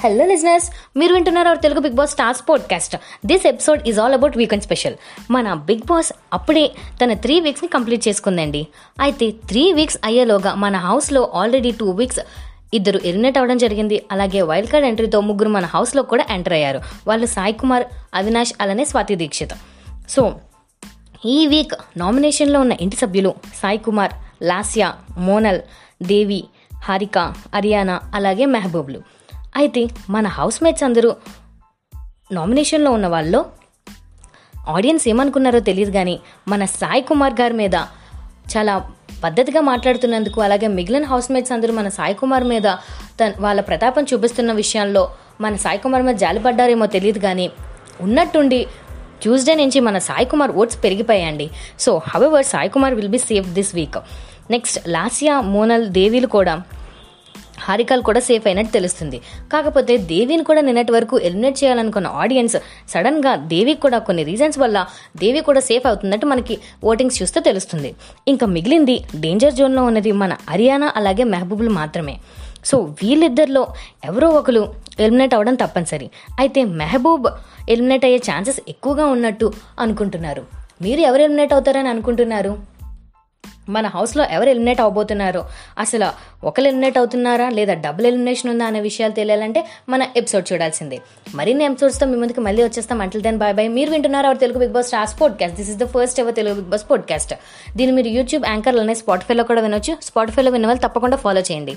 Hello listeners మీరు వింటున్నారు our Telugu Bigg Boss stars podcast this episode is all about weekend special మన Bigg Boss అప్పుడే తన three వీక్స్ని complete చేసుకుందండి. అయితే three weeks అయ్యేలోగా మన హౌస్లో ఆల్రెడీ టూ వీక్స్ ఇద్దరు ఎలిమినేట్ అవ్వడం జరిగింది. అలాగే వైల్డ్ కార్డ్ ఎంట్రీతో ముగ్గురు మన హౌస్లో కూడా ఎంటర్ అయ్యారు. వాళ్ళు సాయి కుమార్ అవినాష్ అలానే స్వాతి దీక్షిత్. సో ఈ వీక్ నామినేషన్లో ఉన్న ఇంటి సభ్యులు సాయి కుమార్ లాస్యా మోనల్ దేవి హారిక అరియానా అలాగే మెహబూబ్లు. అయితే మన హౌస్ మేట్స్ అందరూ నామినేషన్లో ఉన్న వాళ్ళు ఆడియన్స్ ఏమనుకున్నారో తెలియదు కానీ మన సాయి కుమార్ గారి మీద చాలా పద్ధతిగా మాట్లాడుతున్నందుకు అలాగే మిగిలిన హౌస్ మేట్స్ అందరూ మన సాయి కుమార్ మీద తన వాళ్ళ ప్రతాపం చూపిస్తున్న విషయంలో మన సాయి కుమార్ మీద జాలిపడ్డారేమో తెలియదు కానీ ఉన్నట్టుండి ట్యూస్డే నుంచి మన Sai Kumar votes పెరిగిపోయాయండి. So however Sai Kumar will be safe this week next Lasya Monal దేవీలు కూడా హారికల్ కూడా సేఫ్ అయినట్టు తెలుస్తుంది. కాకపోతే దేవిని కూడా నిన్నటి వరకు ఎలిమినేట్ చేయాలనుకున్న ఆడియన్స్ సడన్గా దేవికి కూడా కొన్ని రీజన్స్ వల్ల దేవి కూడా సేఫ్ అవుతున్నట్టు మనకి ఓటింగ్స్ చూస్తే తెలుస్తుంది. ఇంకా మిగిలింది డేంజర్ జోన్లో ఉన్నది మన హర్యానా అలాగే మెహబూబులు మాత్రమే. సో వీళ్ళిద్దరిలో ఎవరో ఒకరు ఎలిమినేట్ అవ్వడం తప్పనిసరి. అయితే మెహబూబ్ ఎలిమినేట్ అయ్యే ఛాన్సెస్ ఎక్కువగా ఉన్నట్టు అనుకుంటున్నారు. మీరు ఎవరు ఎలిమినేట్ అవుతారని అనుకుంటున్నారు? మన హౌస్లో ఎవరు ఎలిమినేట్ అవబోతున్నారో? అసలు ఒకరు ఎలిమినేట్ అవుతున్నారా? లేదా డబుల్ ఎలిమినేషన్ ఉందా అనే విషయాలు తెలియాలంటే మన ఎపిసోడ్ చూడాల్సిందే. మరిన్ని ఎపిసోడ్స్తో మీ ముందుకు మళ్ళీ వచ్చేస్తాం. అంటల్ దెన్ బాయ్ బాయ్ మీరు వింటున్నారు our Telugu Bigg Boss stars podcast this is the first ever Telugu Bigg Boss podcast దీన్ని మీరు యూట్యూబ్ యాంకర్లోనే స్పాటిఫైలో కూడా వినొచ్చు. స్పాటిఫైలో విన్న వాళ్ళు తప్పకుండా ఫాలో చేయండి.